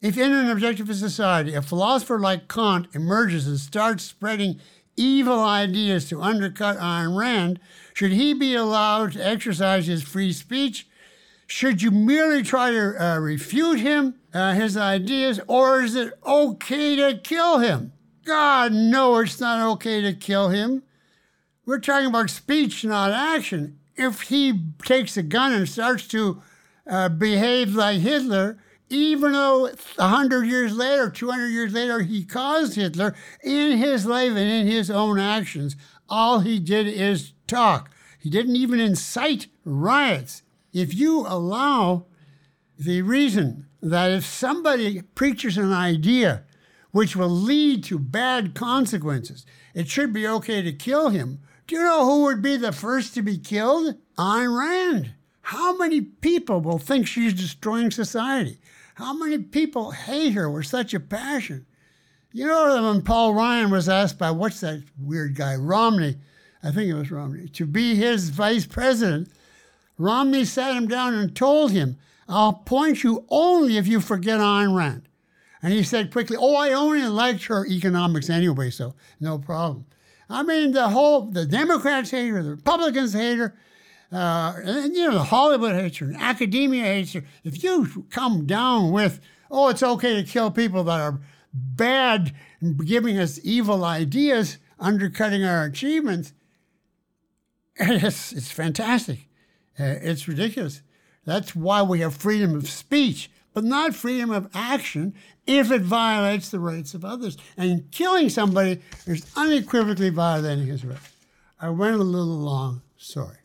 If in an objectivist society a philosopher like Kant emerges and starts spreading evil ideas to undercut Ayn Rand, should he be allowed to exercise his free speech? Should you merely try to uh, refute him, uh, his ideas, or is it okay to kill him? God, no, it's not okay to kill him. We're talking about speech, not action. If he takes a gun and starts to uh, behave like Hitler, even though 100 years later, 200 years later, he caused Hitler in his life and in his own actions, all he did is talk. He didn't even incite riots. If you allow the reason that if somebody preaches an idea which will lead to bad consequences, it should be okay to kill him. Do you know who would be the first to be killed? Ayn Rand. How many people will think she's destroying society? How many people hate her with such a passion? You know, when Paul Ryan was asked by what's that weird guy, Romney, I think it was Romney, to be his vice president, Romney sat him down and told him, I'll appoint you only if you forget Ayn Rand. And he said quickly, Oh, I only liked her economics anyway, so no problem. I mean, the whole, the Democrats hate her, the Republicans hate her, uh, and, you know, Hollywood hates her, academia hates her. If you come down with, oh, it's okay to kill people that are bad and giving us evil ideas, undercutting our achievements, it's, it's fantastic. Uh, it's ridiculous. That's why we have freedom of speech, but not freedom of action if it violates the rights of others. And killing somebody is unequivocally violating his rights. I went a little long. Sorry.